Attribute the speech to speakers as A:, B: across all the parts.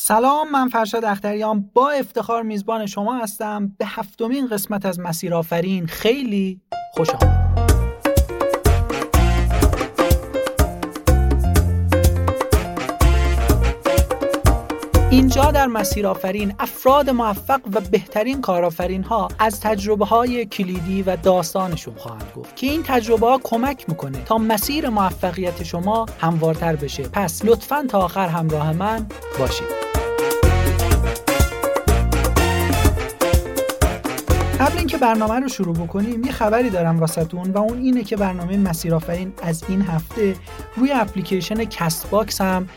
A: سلام من فرشاد اختریان. با افتخار میزبان شما هستم. به هفتمین قسمت از مسیر آفرین خیلی خوش آمد. اینجا در مسیر آفرین افراد موفق و بهترین کارآفرین ها از تجربه های کلیدی و داستانشون خواهند گفت که این تجربه ها کمک می‌کنه تا مسیر موفقیت شما هموارتر بشه. پس لطفا تا آخر همراه من باشید. قبل اینکه برنامه رو شروع بکنیم یه خبری دارم واسهتون و اون اینه که برنامه مسیر آفرین از این هفته روی اپلیکیشن Castbox هم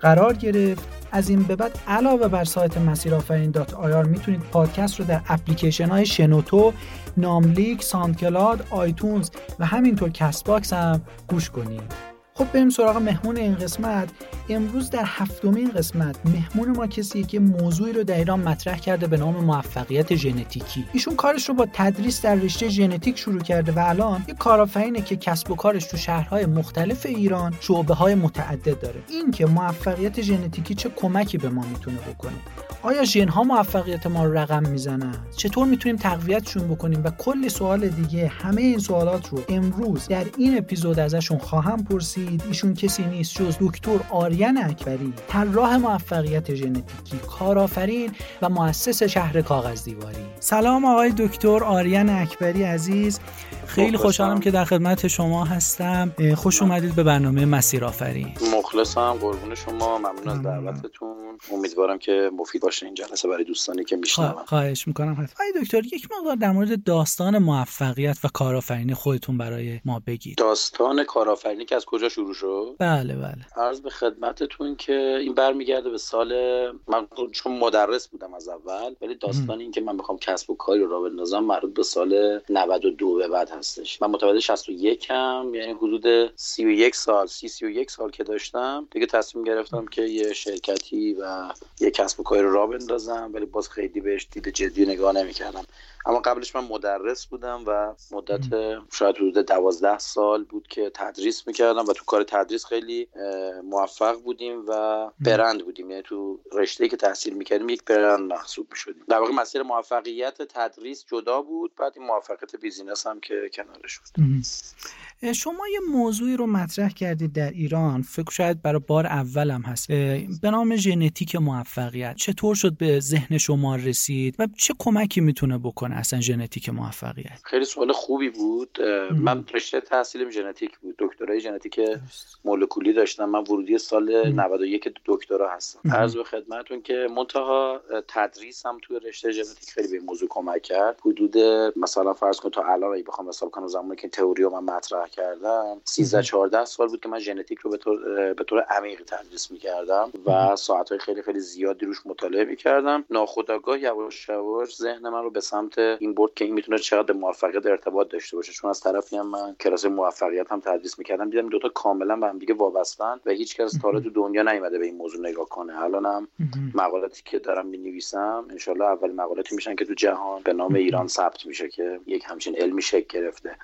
A: قرار گرفت از این به بعد علاوه بر سایت مسیرآفرین dot ir می‌تونید پادکست رو در اپلیکیشن های شنوتو، ناملیک، SoundCloud، iTunes و همینطور Castbox هم گوش کنید. خب بریم سراغ مهمون این قسمت. امروز در هفتمین قسمت مهمون ما کسی که موضوعی رو در ایران مطرح کرده به نام موفقیت ژنتیکی. ایشون کارش رو با تدریس در رشته ژنتیک شروع کرده و الان یه کارآفرینه که کسب و کارش تو شهرهای مختلف ایران شعبه های متعدد داره. این که موفقیت ژنتیکی چه کمکی به ما می‌تونه بکنه. آیا ژن ها موفقیت ما رو رقم می‌زنن؟ چطور می‌تونیم تقویتشون بکنیم؟ و کلی سوال دیگه همه این سوالات رو امروز در این اپیزود ازشون خواهم پرسید. ایشون کسی نیست جز دکتر آریان اکبری. طراح موفقیت ژنتیکی. کارآفرین و مؤسس شهر کاغذ دیواری. سلام آقای دکتر آریان اکبری عزیز. خیلی خوشحالم که در خدمت شما هستم. خوش اومدید به برنامه مسیر آفرین.
B: مخلصم. قربون شما. ممنون از دعوتتون. امیدوارم که مفید باشه این جلسه برای دوستانی که میشنون.
A: خواهش می‌کنم. آقای دکتر یک مقدار در مورد داستان موفقیت و کارآفرینی خودتون برای ما بگید.
B: داستان کارآفرینی که از کجا شروع شد؟
A: بله بله.
B: عرض به خدمتتون که این برمیگرده به سال من چون مدرس بودم از اول ولی داستان این که من بخوام کسب و کاری رو را بندازم مربوط به سال 92 به بعد هستش. من متولد 61 ام یعنی حدود 31 سال 30 31 سال که داشتم دیگه تصمیم گرفتم که یه شرکتی و یه کسب و کاری رو را بندازم ولی باز خیلی بهش دید جدی نگاه نمی‌کردم. اما قبلش من مدرس بودم و مدت شاید حدود دوازده سال بود که تدریس می‌کردم و تو کار تدریس خیلی موفق بودیم و برند بودیم. یعنی تو رشته که تحصیل می‌کردیم یک برند محسوب می‌شدیم. در واقع مسیر موفقیت تدریس جدا بود بعد این موفقیت بیزینس هم که کنارش بود.
A: شما یه موضوعی رو مطرح کردید در ایران. فکر شاید برای بار اولم هست. به نام ژنتیک موفقیت. چطور شد به ذهن شما رسید و چه کمکی می‌تونه بکنه اصلا ژنتیک موفقیت؟
B: خیلی سوال خوبی بود. من رشته تحصیلم ژنتیک بود. دکترای ژنتیک مولکولی داشتم. من ورودی سال 91 دکترا هستم. عرض به خدمتتون که منتها تدریس هم توی رشته ژنتیک خیلی به موضوع کمک کرد. حدود مثلا فرض کن تا الان اگه بخوام حساب کنم زمانی که تئوری من مطرح کردم. 13 14 سال بود که من ژنتیک رو به طور به طور عمیق تدریس می‌کردم و ساعت های خیلی خیلی زیادی روش مطالعه می‌کردم. ناخودآگاه یواش یواش ذهن من رو به سمت این برد که این می‌تونه چقدر موفقیت ارتباط داشته باشه. چون از طرفی هم من کلاس موفقیت هم تدریس می‌کردم دیدم دوتا کاملا به هم دیگه وابستن و هیچ کس تا تو دنیا نیومده به این موضوع نگاه کنه. الانم مقالاتی که دارم می‌نویسم انشالله اول مقالاتی میشن که تو جهان به نام ایران ثبت میشه که یک همچین علمی شکل گرفته.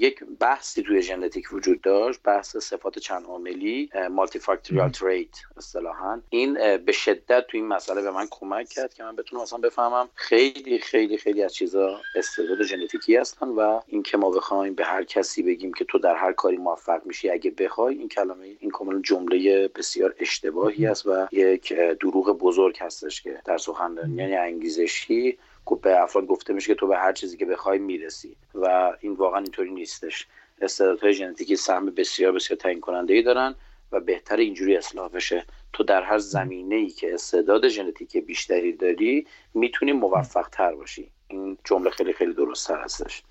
B: یک بحثی توی ژنتیک وجود داشت بحث صفات چند عاملی مالتی فاکتوریال تریت اصطلاحا. این به شدت تو این مسئله به من کمک کرد که من بتونم اصلا بفهمم خیلی خیلی خیلی از چیزا استعداد ژنتیکی هستن و این که ما بخوایم به هر کسی بگیم که تو در هر کاری موفق میشی اگه بخوای این کلمه این کاملا جمله بسیار اشتباهی است و یک دروغ بزرگ هستش که در سخنرانی یعنی انگیزشی به افراد گفته میشه که تو به هر چیزی که بخوای می‌رسی و این واقعا اینطوری نیستش. استعدادهای ژنتیکی سهم بسیار بسیار تعیین کننده ای دارن و بهتر اینجوری اصلاح بشه. تو در هر زمینه ای که استعداد ژنتیکی بیشتری داری می‌تونی موفق تر باشی. این جمله خیلی خیلی درست تر هستش.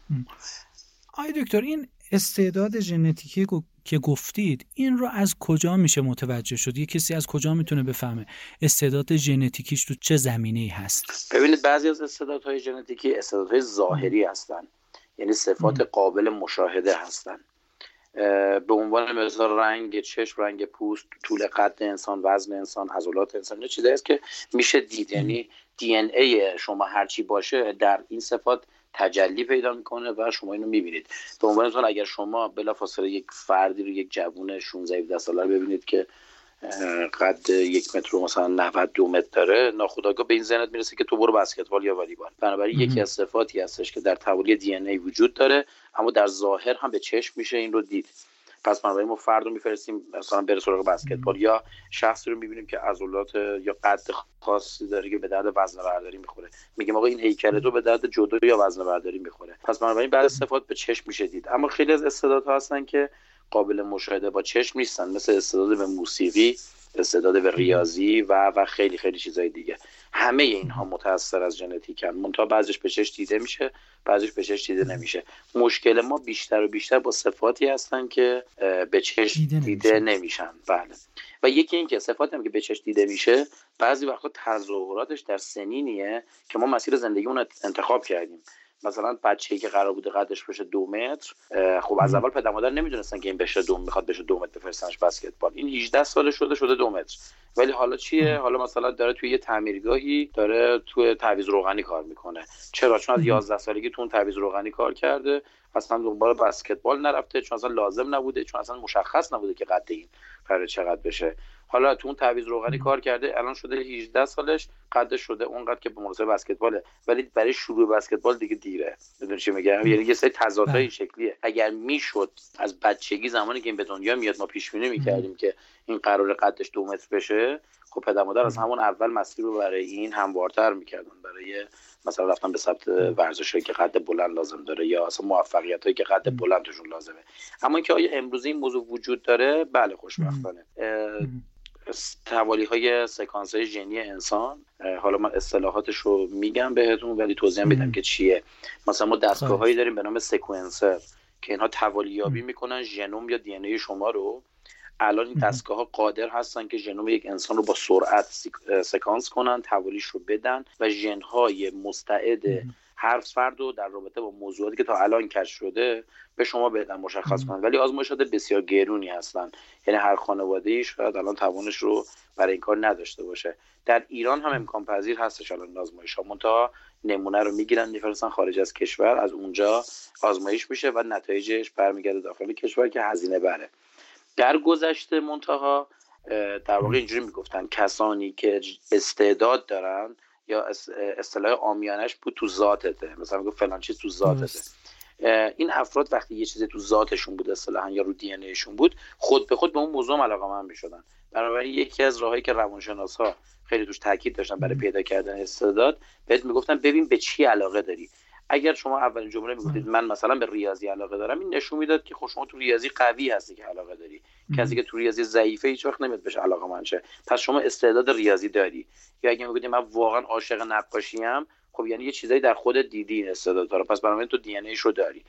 A: آی دکتر این استعداد ژنتیکی که گفتید این رو از کجا میشه متوجه شد؟ یه کسی از کجا می‌تونه بفهمه استعداد ژنتیکیش تو چه زمینه ای هست؟
B: ببینید بعضی از استعدادهای ژنتیکی استعدادهای ظاهری هستن. یعنی صفات قابل مشاهده هستن. به عنوان مثال رنگ چشم رنگ پوست طول قد انسان وزن انسان عضلات انسان نه چیزی است که میشه دید. یعنی دی ان ای شما هرچی باشه در این صفات تجلی پیدا می‌کنه و شما اینو می‌بینید. به عنوان مثال اگر شما بلافاصله یک فردی رو یک جوون 16 17 ساله رو ببینید که قد یک متر و مثلا 92 متر داره ناخودآگاه به این ذهنت می‌رسه که تو برو بسکتبال یا والیبال. بنابراین یکی از صفاتی هستش که در تحولی دی ای وجود داره اما در ظاهر هم به چشم میشه این رو دید. پس بنابراین ما فرد رو میفرستیم مثلا بره سراغ بسکتبال یا شخصی رو می‌بینیم که عضلات یا قد خاصی داره که به درد وزن برداری می‌خوره. میگیم آقا این هیکل تو به درد جدو یا وزن برداری می‌خوره. پس بنابراین بعد صفات به چشم میشه دید. اما خیلی از استعدادها هستن که قابل مشاهده با چشم نیستن. مثل استعداد به موسیقی استعداد به ریاضی و و خیلی خیلی چیزای دیگه. همه اینها متاثر از ژنتیکن. منتها بعضیش به چشم دیده میشه بعضیش به چشم دیده نمیشه. مشکل ما بیشتر و بیشتر با صفاتی هستن که به چشم دیده, دیده نمیشن. بله. و یکی این که صفاتی هم که به چشم دیده میشه بعضی وقتا تظاهراتش در سنینیه که ما مسیر زندگی اون انتخاب کردیم. مثلا بچه‌ای که قرار بوده قدش بشه دو متر خب از اول پدر مادر نمی‌دونستن که این بشه دو می‌خواد بشه دو متر بفرستنش بسکتبال. این 18 ساله شده شده دو متر. ولی حالا چیه؟ حالا مثلا داره توی یه تعمیرگاهی داره توی تعویض روغنی کار می‌کنه. چرا؟ چون از 11 سالگی تو اون تعویض روغنی کار کرده اصلا دنبال بسکتبال نرفته چون اصلا لازم نبوده چون اصلا مشخص نبوده که قد این قرار چقدر بشه. حالا تو اون تعویض روغنی کار کرده الان شده 18 سالش قدش شده اونقدر که به مناسب بسکتباله. ولی برای شروع بسکتبال دیگه دیره. می‌دونی چی میگم؟ یعنی یه سری تضادهای بله. شکلیه. اگر می‌شد از بچگی زمانی که این به دنیا میاد ما پیش بینی می‌کردیم که این قرار قدش دو متر بشه خب پدر مادر از همون اول مسیر رو برای این هموارتر می‌کردن. برای مثلا رفتن به ثبت ورزشی که قد بلند لازم داره یا اصلا موفقیت هایی که قد بلندشون لازمه. اما اینکه آیا امروزه این موضوع وجود داره؟ بله خوشبختانه. توالی های سکانس های ژنی انسان. حالا من اصطلاحاتش رو میگم بهتون ولی توضیح میدم که چیه. مثلا ما دستگاه هایی داریم به نام سکونسر که اینها توالیابی می‌کنن ژنوم یا دی شما رو. الان این دستگاه ها قادر هستن که ژنوم یک انسان رو با سرعت سکانس کنن توالیش رو بدن و ژن های مستعد هر فرد رو در رابطه با موضوعاتی که تا الان کش شده به شما بدن مشخص کنن. ولی آزمایشات بسیار گرونی هستن. یعنی هر خانواده ای شاید الان توانش رو برای این کار نداشته باشه. در ایران هم امکان پذیر هستش الان آزمایش ها منتها نمونه رو می‌گیرن میفرستن خارج از کشور از اونجا آزمایش میشه و نتایجش برمیگرده داخل کشور که هزینه بره. در گذشته منتها در واقع اینجوری می‌گفتن. کسانی که استعداد دارن یا اصطلاح آمیانش بود تو ذاتته. مثلا می‌گفت فلان چیز تو ذاتته. این افراد وقتی یه چیزی تو ذاتشون بود اصطلاحا یا رو دی ایشون بود خود به خود به اون موضوع علاقه من می‌شدن. بنابراین یکی از راههایی که روانشناس ها خیلی توش تاکید داشتن برای پیدا کردن استعداد بهت می‌گفتن ببین به چی علاقه داری. اگر شما اولین جمله می‌گفتید من مثلا به ریاضی علاقه دارم این نشون می‌داد که خب شما تو ریاضی قوی هستی که علاقه داری. کسی که تو ریاضی ضعیفه هیچ وقت نمیاد بهش علاقه من شه. پس شما استعداد ریاضی داری. یا اگه میگید من واقعا عاشق نقاشی ام خب یعنی یه چیزایی در خود دیدی این استعداد داره پس بنابراین تو دی رو داری.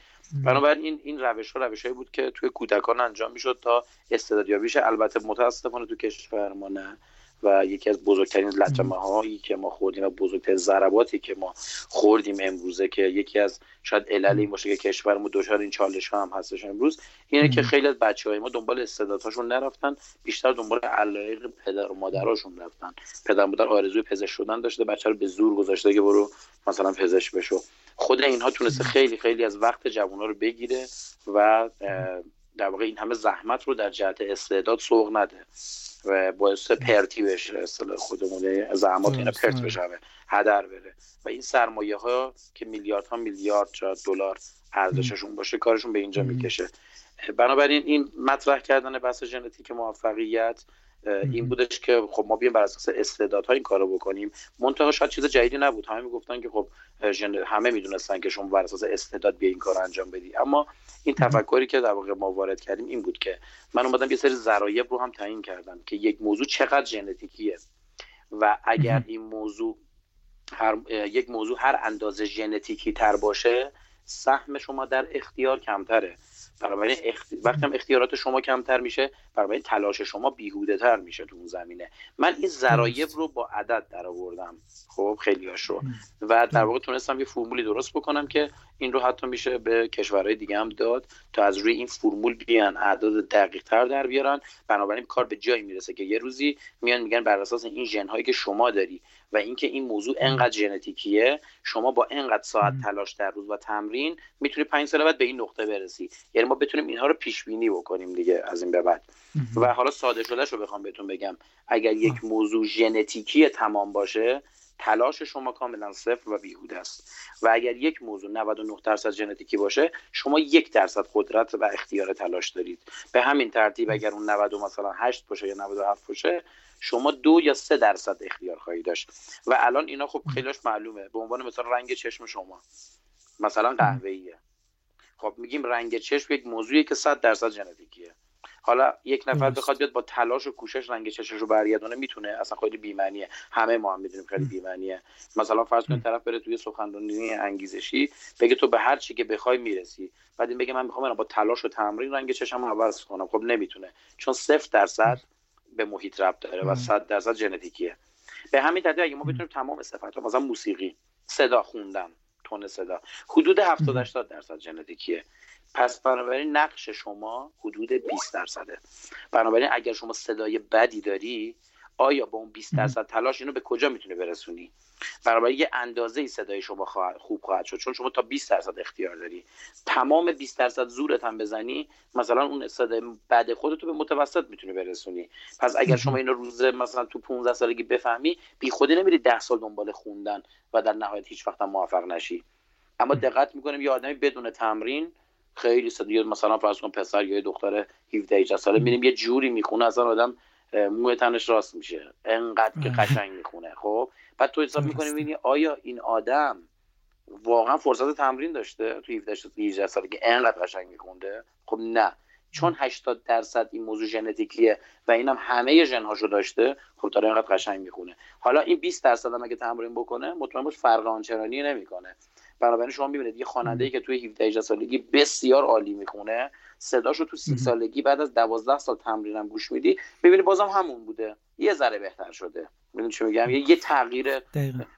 B: بنابراین این این روش ها روش بود که توی کودکان انجام می‌شد تا استعداد یابی البته متاسفانه تو کشور ما نه. و یکی از بزرگترین لطمه هایی که ما خوردیم و بزرگترین ضرباتی که ما خوردیم امروزه که یکی از شاید علل این باشه که کشورمون دچار این چالش ها هم هستش امروز اینه که خیلی از بچه های ما دنبال استعدادهاشون نرفتن بیشتر دنبال علایق پدر و مادراشون رفتن. پدر مادر آرزوی پزشک شدن داشته بچه رو به زور گذاشته که برو مثلا پزشک بشو. خود اینها تونسته خیلی خیلی از وقت جوونا رو بگیره و در واقع این همه زحمت رو در جهت استعداد سوق نده و باعث پرتی بشه اصطلاح خودمون زحمات اینا پرت بشه هدر بره. و این سرمایه ها که میلیارد ها میلیارد دلار ارزششون باشه کارشون به اینجا می‌کشه. بنابراین این مطرح کردن بحث ژنتیک موفقیت این بودش که خب ما بیایم بر اساس استعدادها این کارو بکنیم. منتها شاید چیز جدیدی نبود. همه می‌گفتن که خب همه می‌دونستن که شما بر اساس استعداد بیا این کار انجام بدی. اما این تفکری که در واقع ما وارد کردیم این بود که من اومدم یه سری ذرایب رو هم تعیین کردم که یک موضوع چقدر ژنتیکیه و اگر این موضوع هر یک موضوع هر اندازه ژنتیکی تر باشه سهم شما در اختیار کمتره. بنابراین اخت... وقتی هم اختیارات شما کمتر میشه بنابراین تلاش شما بیهوده تر میشه تو اون زمینه. من این ذرایب رو با عدد در آوردم خب خیلی رو. و در واقع تونستم یه فرمولی درست بکنم که این رو حتی میشه به کشورهای دیگه هم داد تا از روی این فرمول بیان اعداد دقیق تر در بیارن. بنابراین کار به جایی می‌رسه که یه روزی میان میگن بر اساس این ژن هایی که شما داری و اینکه این موضوع انقدر ژنتیکیه شما با انقدر ساعت تلاش در روز و تمرین می‌تونی پنج سال بعد به این نقطه برسی. یعنی ما بتونیم اینها رو پیش بینی بکنیم دیگه از این به بعد. و حالا ساده شده رو بخوام بهتون بگم. اگر یک موضوع ژنتیکی تمام باشه تلاش شما کاملا صفر و بیهوده است. و اگر یک موضوع 99 درصد ژنتیکی باشه شما یک درصد قدرت و اختیار تلاش دارید. به همین ترتیب اگر اون 90 مثلا 8 باشه یا 97 باشه شما دو یا سه درصد اختیار خواهید داشت. و الان اینا خب خیلیش معلومه. به عنوان مثلا رنگ چشم شما. مثلا قهوه‌ایه. خب میگیم رنگ چشم یک موضوعی که 100 درصد ژنتیکیه. حالا یک نفر بخواد بیاد با تلاش و کوشش رنگ چشش رو برگردونه می‌تونه. اصلا خیلی بیمنیه همه ما هم می‌دونیم خیلی بیمنیه مثلا فرض کن طرف بره توی سخنرانی انگیزشی بگه تو به هر چی که بخوای می‌رسی. بعد این بگه من می‌خوام با تلاش و تمرین رنگ چشم رو عوض کنم. خب نمی‌تونه. چون صفر درصد به محیط ربط داره و 100 درصد ژنتیکیه. به همین ترتیب اگه ما بتونیم تمام صفات مثلا موسیقی صدا خوندن تون صدا حدود 70 80 درصد ژنتیکیه. پس بنابراین نقش شما حدود 20 درصده. بنابراین اگر شما صدای بدی داری آیا با اون 20 درصد تلاش اینو به کجا می‌تونی برسونی؟ بنابراین یه اندازه ای صدای شما خوب خواهد شد چون شما تا 20 درصد اختیار داری. تمام 20 درصد زورت هم بزنی مثلا اون صدای بد خودتو به متوسط می‌تونی برسونی. پس اگر شما اینو روز مثلا تو 15 سالگی بفهمی بی خودی نمیری 10 سال دنبال خوندن و در نهایت هیچ وقت موفق نشی. اما دقت می‌کنیم یه آدمی بدون تمرین خیلی صدای مثلا فرض کن پسر یا دختر 17 18 ساله میریم یه جوری می‌خونه اصلا آدم موی تنش راست میشه. انقدر که قشنگ می‌خونه. خب؟ بعد تو حساب می‌کنی ببینی آیا این آدم واقعا فرصت تمرین داشته تو 17 18 ساله که انقدر قشنگ میخونده؟ خب نه. چون 80 درصد این موضوع ژنتیکیه و اینم همه ژنهاشو داشته خب داره اینقدر قشنگ می‌خونه. حالا این 20 درصد هم اگه تمرین بکنه مطمئن باش فرق آنچنانی نمی‌کنه. بنابراین شما می‌بینید یه خواننده ای که توی 17 18 سالگی بسیار عالی می‌خونه صداشو تو سی سالگی بعد از 12 سال تمرینم گوش میدی می‌بینی بازم همون بوده. یه ذره بهتر شده. ببین چی میگم؟ یه, یه تغییر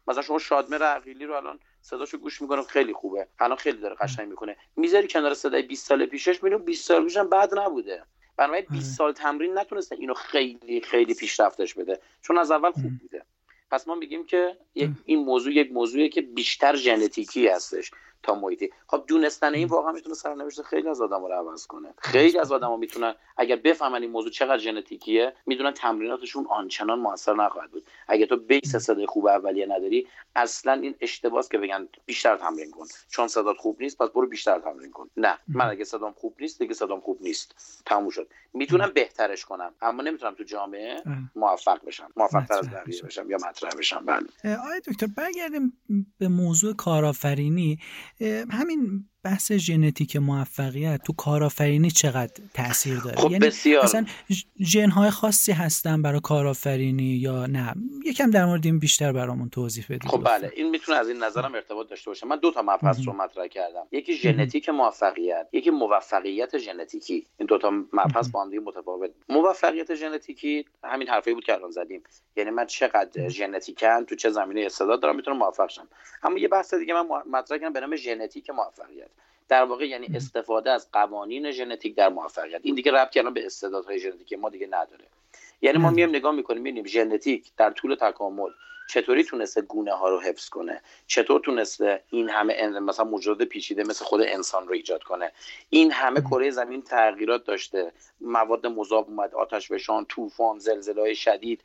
B: مثلا شما شادمه عقیلی رو الان صداشو گوش می‌کنم خیلی خوبه. الان خیلی داره قشنگ می‌کنه می‌ذاری کنار صدای 20 سال پیشش می‌بینی 20 سال پیشم بعد نبوده. بنابراین 20 سال تمرین نتونسته اینو خیلی خیلی پیشرفتش بده. چون از اول خوب بوده. پس ما میگیم که این موضوع یک موضوعی که بیشتر ژنتیکی هستش. تا محیطی. خب دونستن این واقعا می‌تونه سرنوشت خیلی از آدم رو عوض کنه. خیلی از آدم می‌تونن اگر بفهمن این موضوع چقدر ژنتیکیه می‌دونن تمریناتشون آنچنان موثر نخواهد بود. اگه تو بیس صدای خوب اولیه نداری اصلا این اشتباهه که بگن بیشتر تمرین کن. چون صدات خوب نیست پس برو بیشتر تمرین کن. نه من اگه صدام خوب نیست دیگه صدام خوب نیست. تموم شد. می‌تونم بهترش کنم اما نمی‌تونم تو جامعه موفق بشم. موفق تر از بقیه بشم یا مطرح بشم. بله.
C: آقای دکتر برگردیم به موضوع کارآفرینی. همین بحث ژنتیک موفقیت تو کارآفرینی چقدر تاثیر داره؟
B: خب یعنی بسیار.
C: مثلا ژن های خاصی هستن برای کارآفرینی یا نه؟ یکم در مورد این بیشتر برامون توضیح بدید
B: خب بله. این می‌تونه از این نظرم ارتباط داشته باشه. من دو تا مبحث رو مطرح کردم. یکی ژنتیک موفقیت یکی موفقیت ژنتیکی. این دو تا مبحث با هم متفاوت. موفقیت ژنتیکی همین حرفی بود که الان زدیم. یعنی من چقدر ژنتیکن تو چه زمینه استعداد دارم می‌تونم موفق شم. اما یه بحث دیگه من مطرح کردم به نام ژنتیک موفقیت. در واقع یعنی استفاده از قوانین ژنتیک در موفقیت. این دیگه ربط کردن به استعدادهای ژنتیکی ما دیگه نداره. یعنی ما میایم نگاه می‌کنیم می‌بینیم ژنتیک در طول تکامل چطوری تونسته گونه ها رو حفظ کنه؟ چطور تونسته این همه مثلا موجود پیچیده مثل خود انسان رو ایجاد کنه؟ این همه کره زمین تغییرات داشته. مواد مذاب اومد آتش فشان طوفان زلزله های شدید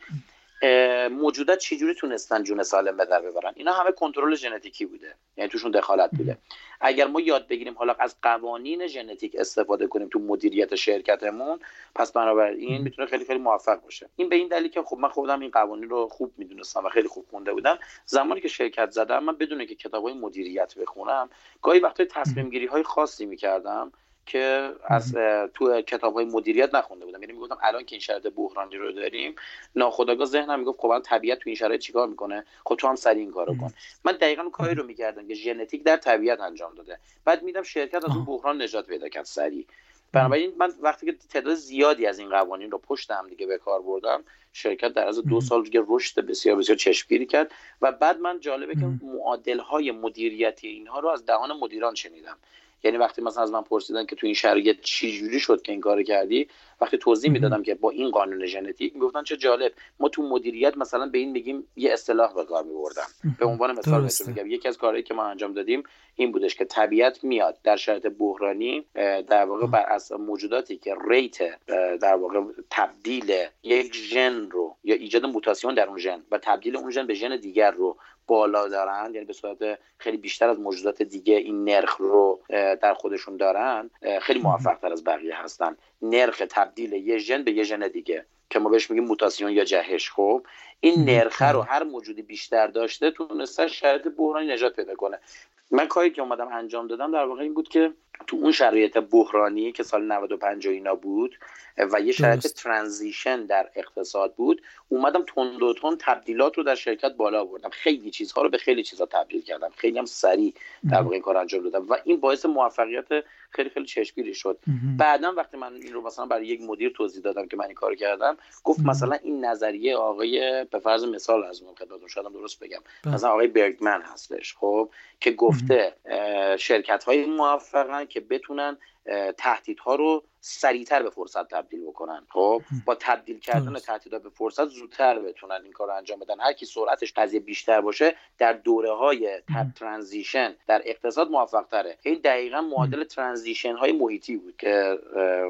B: موجودات چجوری تونستن جون سالم به در ببرن؟ اینا همه کنترل ژنتیکی بوده. یعنی توشون دخالت بوده. اگر ما یاد بگیریم حالا از قوانین ژنتیک استفاده کنیم تو مدیریت شرکتمون پس بنابراین می‌تونه خیلی خیلی موفق باشه. این به این دلیل که خب من خودم این قوانین رو خوب می‌دونستم و خیلی خوب خونده بودم. زمانی که شرکت زدم من بدون که کتابای مدیریت بخونم گاهی وقتا تصمیم گیری های خاصی می‌کردم. که از تو کتاب های مدیریت نخونده بودم. یعنی می‌گفتم الان که این شرایط بحرانی رو داریم ناخداگاه ذهنم می‌گفت خب طبیعت تو این شرایط چیکار می‌کنه؟ خب تو هم سری این کارو کن. من دقیقا کاری رو می‌کردم که ژنتیک در طبیعت انجام داده. بعد میدم شرکت از اون بحران نجات پیدا کرد سریع. بنابراین من وقتی که تعداد زیادی از این قوانین رو پشت هم دیگه به کار بردم شرکت در از دو سال دیگه رشد بسیار بسیار چشمگیری کرد و بعد من جالبه که معادل های مدیریتی اینها رو از دهان مدیران شنیدم. یعنی وقتی مثلا از من پرسیدن که تو این شرایط چی جوری شد که این کار کردی وقتی توضیح می‌دادم که با این قانون ژنتیک می‌گفتن چه جالب ما تو مدیریت مثلا به این میگیم یه اصطلاح به کار میبردم. به عنوان مثال میگم یکی از کارهایی که ما انجام دادیم این بودش که طبیعت میاد در شرایط بحرانی در واقع بر اساس موجوداتی که ریت در واقع تبدیل یک ژن رو یا ایجاد موتاسیون در اون ژن و تبدیل اون ژن به ژن دیگر رو بالا دارن یعنی به صورت خیلی بیشتر از موجودات دیگه این نرخ رو در خودشون دارن خیلی موفق تر از بقیه هستن. نرخ تبدیل یه ژن به یه ژن دیگه که ما بهش میگیم موتاسیون یا جهش. خب این نرخه رو هر موجودی بیشتر داشته تونسته شرایط بحرانی نجات پیدا کنه. من کاری که اومدم انجام دادم در واقع این بود که تو اون شرایط بحرانی که سال 95 اینا بود و یه شرایط ترانزیشن در اقتصاد بود اومدم تند و تند تبدیلات رو در شرکت بالا آوردم. خیلی چیزها رو به خیلی چیزها تبدیل کردم. خیلی هم سریع در واقع این کار انجام دادم و این باعث موفقیت خیلی خیلی چشمگیری شد. بعدا وقتی من این رو مثلا برای یک مدیر توضیح دادم که من این کار کردم گفت مثلا این نظریه آقای به فرض مثال از من خدمتتون شدم درست بگم. بله. مثلا آقای برگمن هستش خب که گفته شرکت های موفقن که بتونن تهدیدها رو سریعتر به فرصت تبدیل بکنن. خب با تبدیل کردن تهدیدها به فرصت زودتر بتونن این کار رو انجام بدن. هر کی سرعتش قضیه بیشتر باشه در دوره های transition در اقتصاد موفق تره این دقیقا معادل transition های محیطی بود که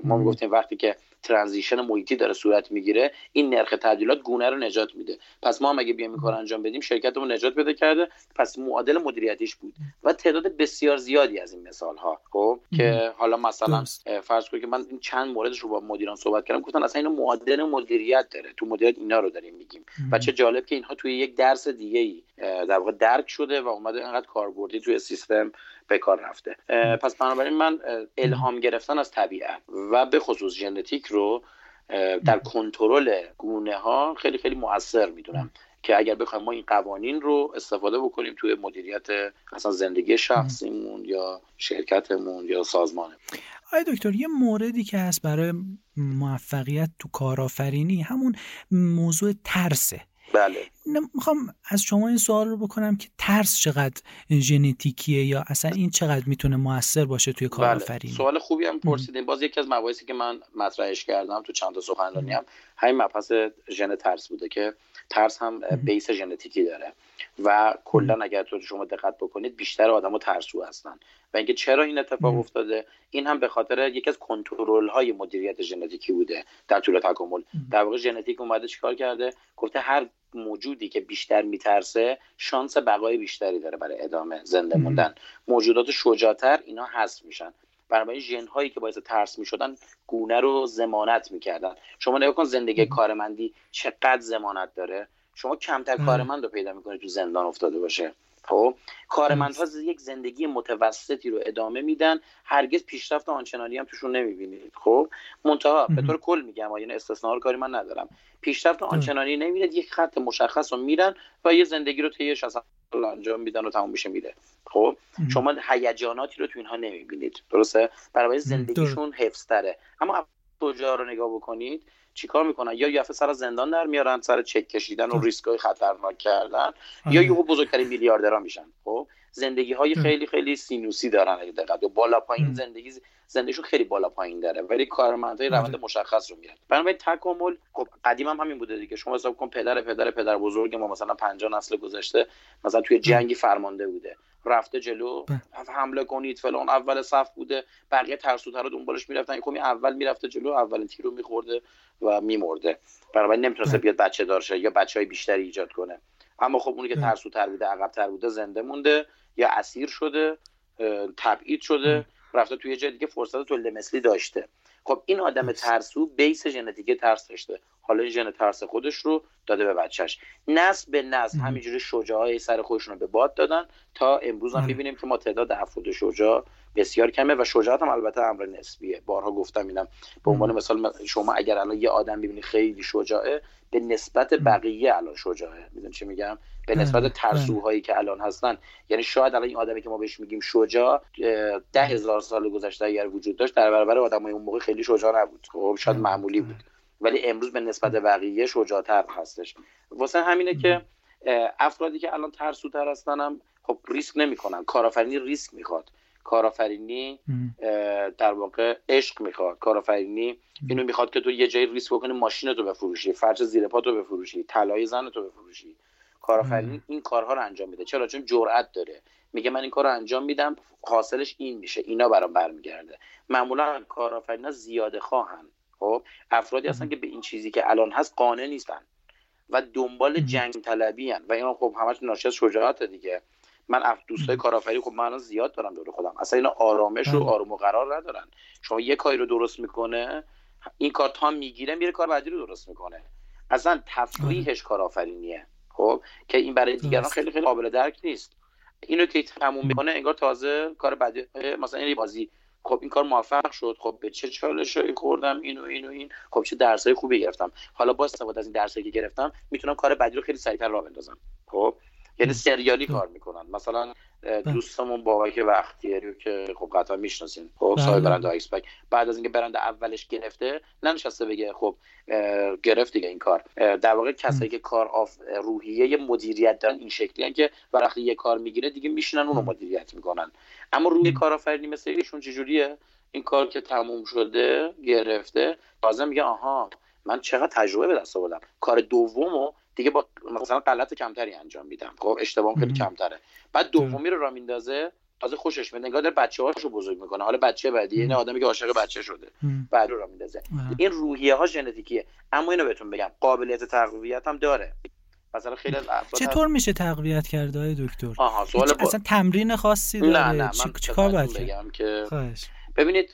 B: ما می‌گفتیم وقتی که transition محیطی داره صورت می‌گیره این نرخ تعدیلات گونه رو نجات میده. پس ما هم اگه بیایم این کار انجام بدیم شرکتمون نجات پیدا کرده. پس معادل مدیریتیش بود. و تعداد بسیار زیادی از این مثال ها خب که حالا مثلا فرض کنید که من این چند موردش رو با مدیران صحبت کردم گفتن اصلا اینو معادل مدیریت داره. تو مدیریت اینا رو داریم میگیم. و چه جالب که اینها توی یک درس دیگه ای در واقع درک شده و اومده انقدر کاربردی توی سیستم. به کار رفته. پس بنابراین من الهام گرفتن از طبیعت و به خصوص ژنتیک رو در کنترل گونه ها خیلی خیلی موثر می‌دونم که اگر بخوایم ما این قوانین رو استفاده بکنیم توی مدیریت اصلا زندگی شخصیمون یا شرکتمون یا سازمانمون.
C: آیا دکتر یه موردی که هست برای موفقیت تو کارآفرینی همون موضوع ترسه
B: بله.
C: می‌خوام از شما این سوال رو بکنم که ترس چقدر ژنتیکیه یا اصلا این چقدر می‌تونه موثر باشه توی کارآفرینی
B: بله. سوال خوبی هم پرسیدین. باز یکی از مباحثی که من مطرحش کردم تو چند تا سخنرانی هم همین مبحث ژن ترس بوده که ترس هم بیس ژنتیکی داره و کلا اگر تو شما دقت بکنید بیشتر آدما ترسو هستن و اینکه چرا این اتفاق افتاده؟ این هم به خاطر یکی از کنترل های مدیریت ژنتیکی بوده در طول تکامل. در واقع ژنتیک اومده چیکار کرده؟ گفته هر موجودی که بیشتر میترسه شانس بقای بیشتری داره برای ادامه زنده موندن. موجودات شجاعتر اینا هست میشن. بنابراین ژن هایی که باعث ترس می‌شدن گونه رو زمانت می‌کردن. شما نگاه کن زندگی کارمندی چقدر زمانت داره. شما کمتر کارمند رو پیدا می‌کنید تو زندان افتاده باشه. خب کارمندها یک زندگی متوسطی رو ادامه میدن هرگز پیشرفت آنچنانی هم توشون نمی‌بینید. خب منتها به طور کل میگم یعنی استثنا کاری من ندارم. پیشرفت آنچنانی نمی‌بینید یک خط مشخص رو میرن و یه زندگی رو طی 60 انجام میدن و تمام میشه میره. خب شما هیجاناتی رو تو اینها نمی‌بینید. درسته؟ برای زندگیشون حفظ تره اما کجا رو نگاه بکنید چیکار می‌کنن؟ یا یه سر زندان در میارن سر چک کشیدن و ریسک های خطرناک کردن یا یهو بزرگترین میلیاردرها میشن. خب؟ زندگی های خیلی خیلی سینوسی دارن اگه دقت و بالا پایین زندگی زندگیشون خیلی بالا پایین داره ولی کارمندای روند مشخص رو میرن بنابراین تکامل خب قدیم هم همین بوده دیگه. شما حساب کن پدر پدر پدر بزرگ ما مثلا 50 نسل گذشته مثلا توی جنگی فرمانده بوده. رفته جلو حمله کنید فلان اول صف بوده. بقیه ترسوتر دنبالش می‌رفتن. خب اول می‌رفته جلو اولین تیر رو میخورده و میمرده. بنابراین نمی‌تونسته بیاد بچه دارشه یا بچه های بیشتری ایجاد کنه. اما خب اونی که ترسوتر بوده عقبتر بوده زنده مونده. یا اسیر شده تبعید شده رفته توی جای دیگه فرصت تولید مثلی داشته. خب این آدم ترسو بیس ژنتیک ترس داشته. حالا این ژن ترس خودش رو داده به بچهش. نسل به نسل همینجوری شجاعای سر خودشون رو به باد دادن تا امروز هم می‌بینیم که ما تعداد افراد شجاع بسیار کمه و شجاعت هم البته امر نسبیه. بارها گفتم اینم. به عنوان مثال شما اگر الان یه آدم ببینی خیلی شجاعه به نسبت بقیه الان شجاعه. می‌دونی چی میگم؟ به نسبت ترسوهایی که الان هستن. یعنی شاید الان این آدمی که ما بهش میگیم شجاع ده هزار سال گذشته اگر وجود داشت در برابر آدمای اون موقع خیلی شجاع نبود. خب شاید معمولی بود. ولی امروز به نسبت بقیه شجاعتر هستش. واسه همینه که افرادی که الان ترسوتر هستن هم خب ریسک نمی‌کنن. کارآفرینی ریسک می‌خواد. کارآفرینی در واقع عشق می‌خواد. کارآفرینی اینو می‌خواد که تو یه جایی ریسک بکنی ماشین تو بفروشی فرش زیر پا تو بفروشی طلای زن تو بفروشی کارآفرین این کارها رو انجام میده. چرا؟ چون جرأت داره. میگه من این کار رو انجام میدم حاصلش این میشه. اینا برام برمیگرده. معمولا کارآفرینا زیاده خواهن. خب؟ افرادی هستن که به این چیزی که الان هست قانع نیستن و دنبال جنگ طلبی هن. و اینا خب همش ناشی از شجاعت دیگه. من دوستای کارآفرین خب من زیاد دارم دور خودم. اصلا اینا آرامش و بله. آروم و قرار ندارن. شما یه کاری رو درست می‌کنه این کار تا می‌گیره میره کار بعدی رو درست می‌کنه. اصلا تفریحش بله. کارآفرینیه خب؟ که این برای دیگران خیلی خیلی قابل درک نیست. اینو که تموم می‌کنه انگار تازه کار بعدی مثلا این بازی خب این کار موفق شد خب به چه چالشی خوردم اینو اینو این خب چه درسای خوبی گرفتم. حالا با استفاده از این درسایی که گرفتم می‌تونم کار بعدی رو خیلی سریعتر راه بندازم. خب؟ یعنی سریالی کار می‌کنن. مثلا بله. دوستمون بابک بختیاری که خب قطعا می‌شناسین خب بله. صاحب برند آیس پک بعد از اینکه برند اولش گرفته ننشسته بگه خب گرفت دیگه این کار. در واقع کسایی که کار آف روحیه مدیریت دارن این شکلی که وقتی یه کار می‌گیره دیگه میشینن اون رو مدیریت می‌کنن. اما روی کارآفرینی مثل ایشون چجوریه؟ این کار که تموم شده گرفته تازه میگه آها من چقدر تجربه به دست آوردم. کار دومو دیگه با مثلا غلط کمتری انجام میدم. خب اشتباه خیلی کمتره. بعد دومی رو را میندازه تازه خوشش میاد. نگاه داره بچه هاشو بزرگ می‌کنه. حالا بچه بعدی این آدمی که عاشق بچه شده بعد رو را میندازه. این روحیه ها ژنتیکیه. اما اینو بهتون بگم قابلیت تقویت هم داره. مثلا خیلی
C: چطور میشه تقویت کرده های دکتر؟
B: آها سوال
C: اصلا تمرین خاصی داره؟
B: نه نه من چی... کار باید بگم که ببینید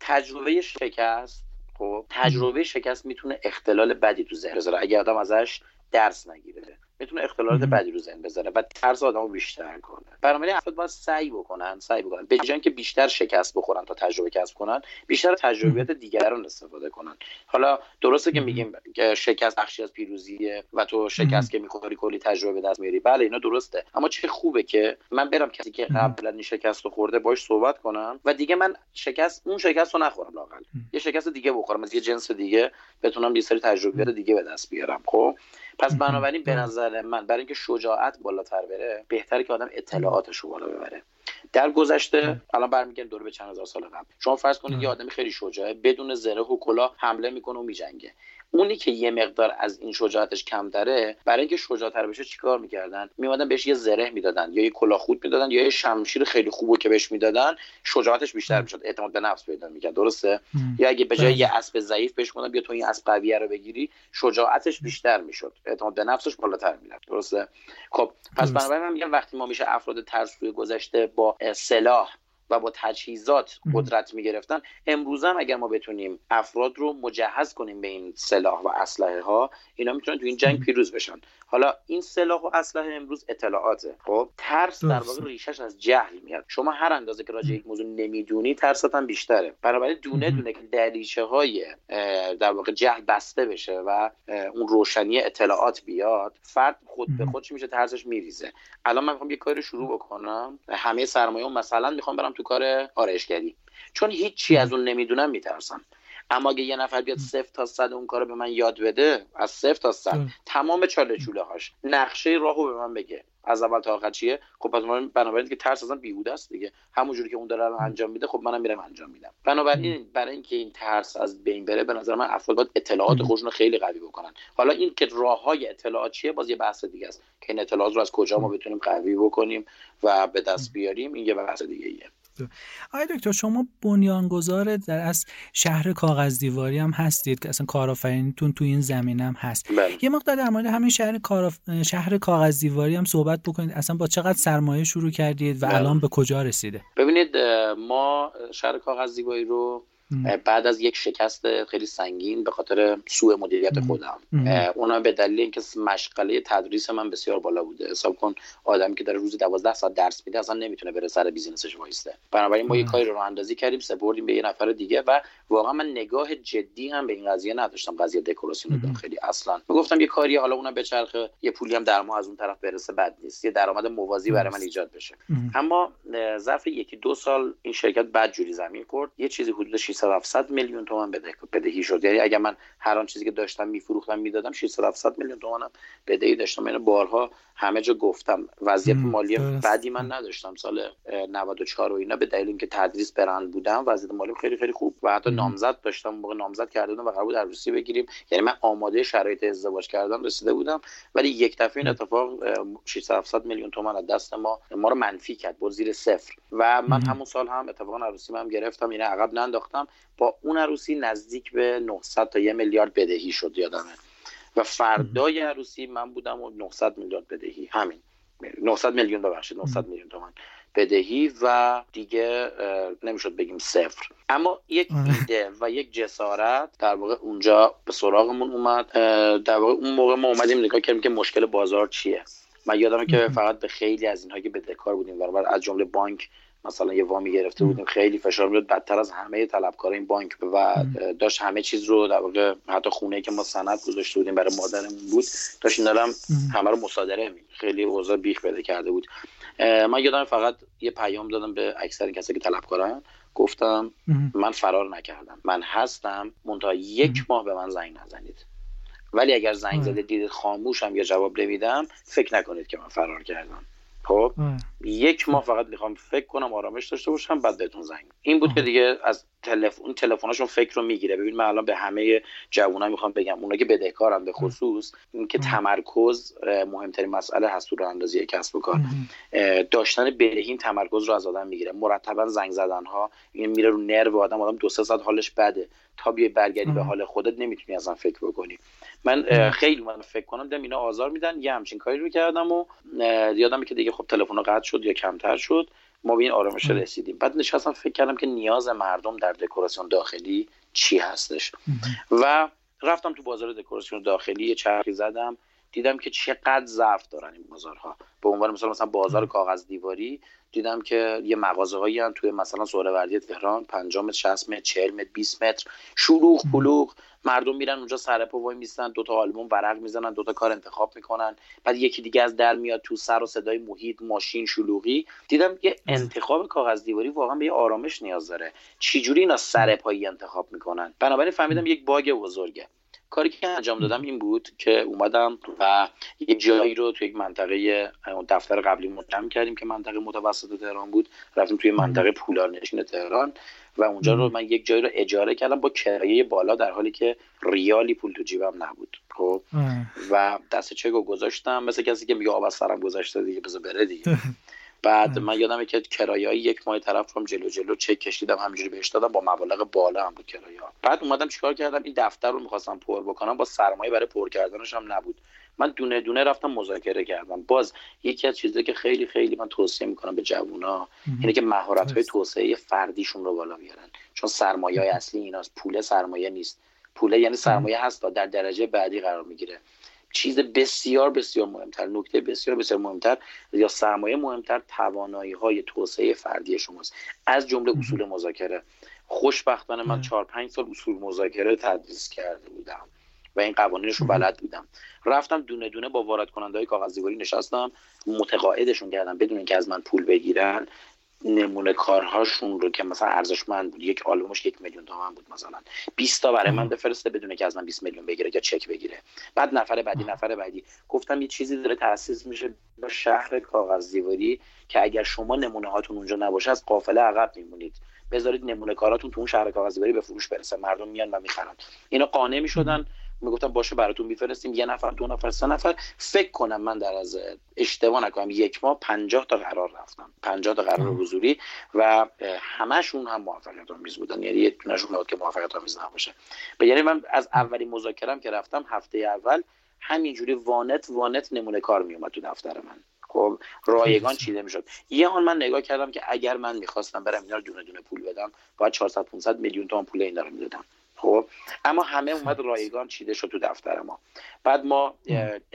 B: تجربه شکست خب تجربه شکست می‌تونه اختلال بدی تو ذهن بذاره. اگه آدم ازش درس نگیره. می‌تونه اختلالات بدی رو ذهن بذاره. و ترس آدمو بیشتر کنه. بنابراین افراد باید سعی بکنن سعی بکنن. به جای که بیشتر شکست بخورن تا تجربه کسب کنن بیشتر تجربیات دیگران استفاده کنن. حالا درسته که میگیم که شکست بخشی از پیروزیه و تو شکست که می‌خوری کلی تجربه دست میاری. بله اینا درسته. اما چه خوبه که من برم کسی که قبلا این شکست رو خورده باش صحبت کنم و دیگه من شکست اون شکست رو نخورم لاقل یه شکست دیگه بخورم از یه جنس دیگه بتونم یه سری تجربیات دیگه به دست بیارم. خب؟ پس بنابراین به نظر من برای اینکه شجاعت بالاتر بره بهتره که آدم اطلاعاتش رو بالا ببره. در گذشته الان برمیگردیم دور به چند هزار سال قبل. شما فرض کنید یه آدمی خیلی شجاعه بدون زره و کلاه حمله می‌کنه و میجنگه. اونی که یه مقدار از این شجاعتش کم داره برای اینکه شجاعتر بشه چیکار می‌کردن؟ میمادن بهش یه زره می‌دادن یا یه کلاهخود می‌دادن یا یه شمشیر خیلی خوبو که بهش می‌دادن شجاعتش بیشتر می‌شد. اعتماد به نفس پیدا می‌کرد. درسته؟ یا اگه به جای. یه اسب ضعیف بهش کنن بیا تو این اسب قویه رو بگیری. شجاعتش بیشتر می‌شد. اعتماد به نفسش بالاتر می‌رفت. درسته؟ خب پس بنابراین من میگم وقتی ما میشه افراد ترسوی گذشته با سلاح و با تجهیزات قدرت می‌گرفتن امروز هم اگر ما بتونیم افراد رو مجهز کنیم به این سلاح و اسلحه ها اینا می‌تونن تو این جنگ پیروز بشن. حالا این سلاح و اسلحه امروز اطلاعاته. خب ترس در واقع ریشش از جهل میاد. شما هر اندازه که راجع یک موضوع نمی‌دونی ترست هم بیشتره. بنابراین دونه دونه که دریچه های در واقع جهل بسته بشه و اون روشنی اطلاعات بیاد فرد خود به خودش میشه؟ ترسش میریزه. الان من می‌خوام یه کاری شروع بکنم. همه سرمایه مثلا می‌خوام برم تو کار آرایشگری. چون هیچی از اون نمی‌دونم میترسم. اما اگه یه نفر بیاد صفر تا صد اون کارو به من یاد بده از صفر تا صد تمام چاله چوله هاش. نقشه راهو به من بگه. از اول تا آخر چیه؟ خب پس بنابراین که ترس ازم بیهوده است دیگه. همونجوری که اون داره انجام میده خب منم میرم انجام میدم. بنابراین برای اینکه این ترس از بین بره به نظر من افراد باید اطلاعات خودشون خیلی قوی بکنن. حالا این که راه های اطلاعات چیه باز یه بحث دیگه است. که این اطلاعات رو از کجا ما بتونیم قوی بکنیم و به دست بیاریم این یه بحث دیگه ایه
C: آقای دکتر شما بنیانگذار در از شهر کاغذ دیواری هم هستید که اصلا کارآفرینیتون تو این زمین هم هست
B: بله.
C: یه مقدار در مورد همین شهر کار شهر کاغذ دیواری هم صحبت بکنید اصلا با چقدر سرمایه شروع کردید و بله. الان به کجا رسیده
B: ببینید ما شهر کاغذ دیواری رو بعد از یک شکست خیلی سنگین به خاطر سوء مدیریت خودم. اونا به دلیل اینکه مشغله تدریس من بسیار بالا بوده. حساب کن آدمی که داره روزی 12 ساعت درس میده اصلا نمی‌تونه بره سر بیزینسش وایسته. بنابراین ما یه کاری رو اندازی کردیم سپردیم به یه نفر دیگه و واقعا من نگاه جدی هم به این قضیه نداشتم. قضیه دکوراسیون داخلی اصلا. می‌گفتم یه کاری حالا اونم بچرخه یه پولی هم در ما از اون طرف برسه بد نیست. یه درآمد موازی برای من ایجاد بشه. اما ظرف یکی دو سال این شرکت بد جوری زمین خورد. یه چیزی حدود 600 700 میلیون تومان بدهی شد. یعنی اگر من هر آن چیزی که داشتم میفروختم می‌دادم 600 700 میلیون تومانم بدهی داشتم. یعنی بارها همه جا گفتم. وضعیت مالی بعدی من نداشتم. سال 94 و اینا به دلیل اینکه تدریس برند بودم وضعیت مالی خیلی خیلی خوب. و حتی نامزد داشتم. موقع نامزد کرده بودم و قرار بود عروسی بگیریم. یعنی من آماده شرایط ازدواج کردن رسیده بودم. ولی یک دفعه این اتفاق 600 700 میلیون تومان از دست ما ما رو منفی کرد. با زیر صفر. و من همون سال هم اتفاقا عروسی من گرفتم. اینه عقب ننداختم. با اون عروسی نزدیک به 900 تا 1 میلیارد بدهی شد یادمه. و فردای عروسی من بودم و 900 میلیارد بدهی. همین. 900 میلیون ببخشید 900 میلیون تومان بدهی و دیگه نمی‌شد بگیم صفر. اما یک ایده و یک جسارت در واقع اونجا به سراغمون اومد. در واقع اون موقع ما اومدیم نگاه کردیم که مشکل بازار چیه. من یادمه که فقط به خیلی از اینها که بدهکار بودیم و از جمله بانک مثلا یه وامی گرفته بودیم خیلی فشار میاد بدتر از همه طلبکار این بانک و داشت همه چیز رو در واقع حتی خونه که ما سند گذاشته بودیم برای مادرمون بود داشت این دارم همه رو مصادره می خیلی اوضاع بیخ بده کرده بود. من یادم فقط یه پیام دادم به اکثر کسایی که طلبکارن. گفتم من فرار نکردم. من هستم منتها یک ماه به من زنگ نزنید. ولی اگر زنگ زده دیدید خاموشم یا جواب نمیدم فکر نکنید که من فرار کردم. خب یک ماه فقط می‌خوام فکر کنم آرامش داشته باشم بعد بهتون زنگ این بود که دیگه از تلفن تلفنشون فکر رو می‌گیره. ببین من الان به همه جوونا می‌خوام بگم اونا که بدهکارن به خصوص اینکه تمرکز مهمترین مسئله هست تو راه اندازی کسب و کار. داشتن برهین تمرکز رو از آدم می‌گیره. مرتبا زنگ زدن ها این میره رو نرو آدم آدم دو سه ساعت حالش بده. تا بیای برگردی به حال خودت نمی‌تونی ازم فکر بکنی. من خیلی من فکر کنم دم اینا آزار میدن. یه همچین کاری رو کردم و یادم که دیگه خب تلفن قطع شد یا کمتر شد ما به این آرامش رسیدیم. بعد نشستم فکر کردم که نیاز مردم در دکوراسیون داخلی چی هستش. و رفتم تو بازار دکوراسیون داخلی یه چرخی زدم. دیدم که چقدر ضعف دارن این بازارها. به عنوان مثلا مثلا بازار کاغذ دیواری دیدم که یه مغازه هایی توی مثلا سهروردی تهران 5 متر 60 متر 40 متر 20 متر. شلوغ پلوغ. مردم میرن اونجا سر پا وای میستن دو تا آلبوم ورق می‌زنن دو تا کار انتخاب می‌کنن. بعد یکی دیگه از در میاد تو سر و صدای محیط ماشین شلوغی. دیدم که انتخاب کاغذ دیواری واقعا به یه آرامش نیاز داره. چجوری اینا سر پایی انتخاب می‌کنن؟ بنابراین فهمیدم یک باگ بزرگه. کاری که انجام دادم این بود که اومدم و یه جایی رو توی یک منطقه دفتر قبلی مجمع کردیم که منطقه متوسط تهران بود. رفتیم توی منطقه پولار نشین تهران و اونجا رو من یک جایی رو اجاره کردم با کرایه بالا در حالی که ریالی پول تو جیبم نبود. خب؟ و دست چک رو گذاشتم. مثل کسی که میگه آب از سرم گذاشته دیگه بذار بره دیگه. بعد من یادمه که کرایه یک ماه طرف رو جلو جلو چک کشیدم همینجوری بهش دادم با مبالغ بالا هم بود کرایه بعد اومدم چیکار کردم؟ این دفتر رو می‌خواستم پر بکنم با سرمایه برای پر کردنش هم نبود. من دونه دونه رفتم مذاکره کردم. باز یکی از چیزایی که خیلی خیلی من توصیه می‌کنم به جوونا اینه که مهارت های توسعه فردیشون رو بالا بیارن. چون سرمایه اصلی ایناست پول سرمایه نیست. پوله یعنی سرمایه هست در درجه بعدی قرار می‌گیره. چیز بسیار بسیار مهمتر نکته بسیار بسیار مهمتر یا سرمایه مهمتر توانایی های توسعه فردی شماست. از جمله اصول مذاکره. خوشبختانه من چهار پنج سال اصول مذاکره تدریس کرده بودم و این قوانینش رو بلد بودم. رفتم دونه دونه با وارد کننده های نشستم. متقاعدشون کردم بدون اینکه از من پول بگیرن. نمونه کارهاشون رو که مثلا ارزشمند بود یک آلبومش یک میلیون تومن بود مثلا. 20 تا برای من بفرسته بدون که از من 20 میلیون بگیره یا چک بگیره. بعد نفر بعدی نفر بعدی. گفتم یه چیزی داره تاسیس میشه با شهر کاغذ دیواری که اگر شما نمونه هاتون اونجا نباشه از قافله عقب میمونید. بذارید نمونه کاراتون تو اون شهر کاغذ دیواری به فروش برسه. مردم میان و می‌خرن. اینا قانع می‌شدن. می‌گفتم باشه براتون میفرستیم. یه نفر دو نفر سه نفر. فکر کنم من در از اشتباه نکنم. یک ماه پنجاه تا قرار رفتم. پنجاه تا قرار حضوری و همشون هم موفقیت آمیز بودن. یعنی یه دونشون نبود که موفقیت آمیز نباشه. به یعنی من از اولین مذاکرم که رفتم هفته اول همینجوری وانت وانت نمونه کار میومد تو دفتر من. خب رایگان چیده می‌شد. یه آن من نگاه کردم که اگر من می‌خواستم برم اینا رو دونه دونه پول بدم باید 400 500 میلیون تومان پول اینا رو می‌دادم. خب. اما همه اومد رایگان چیده شد تو دفتر ما. بعد ما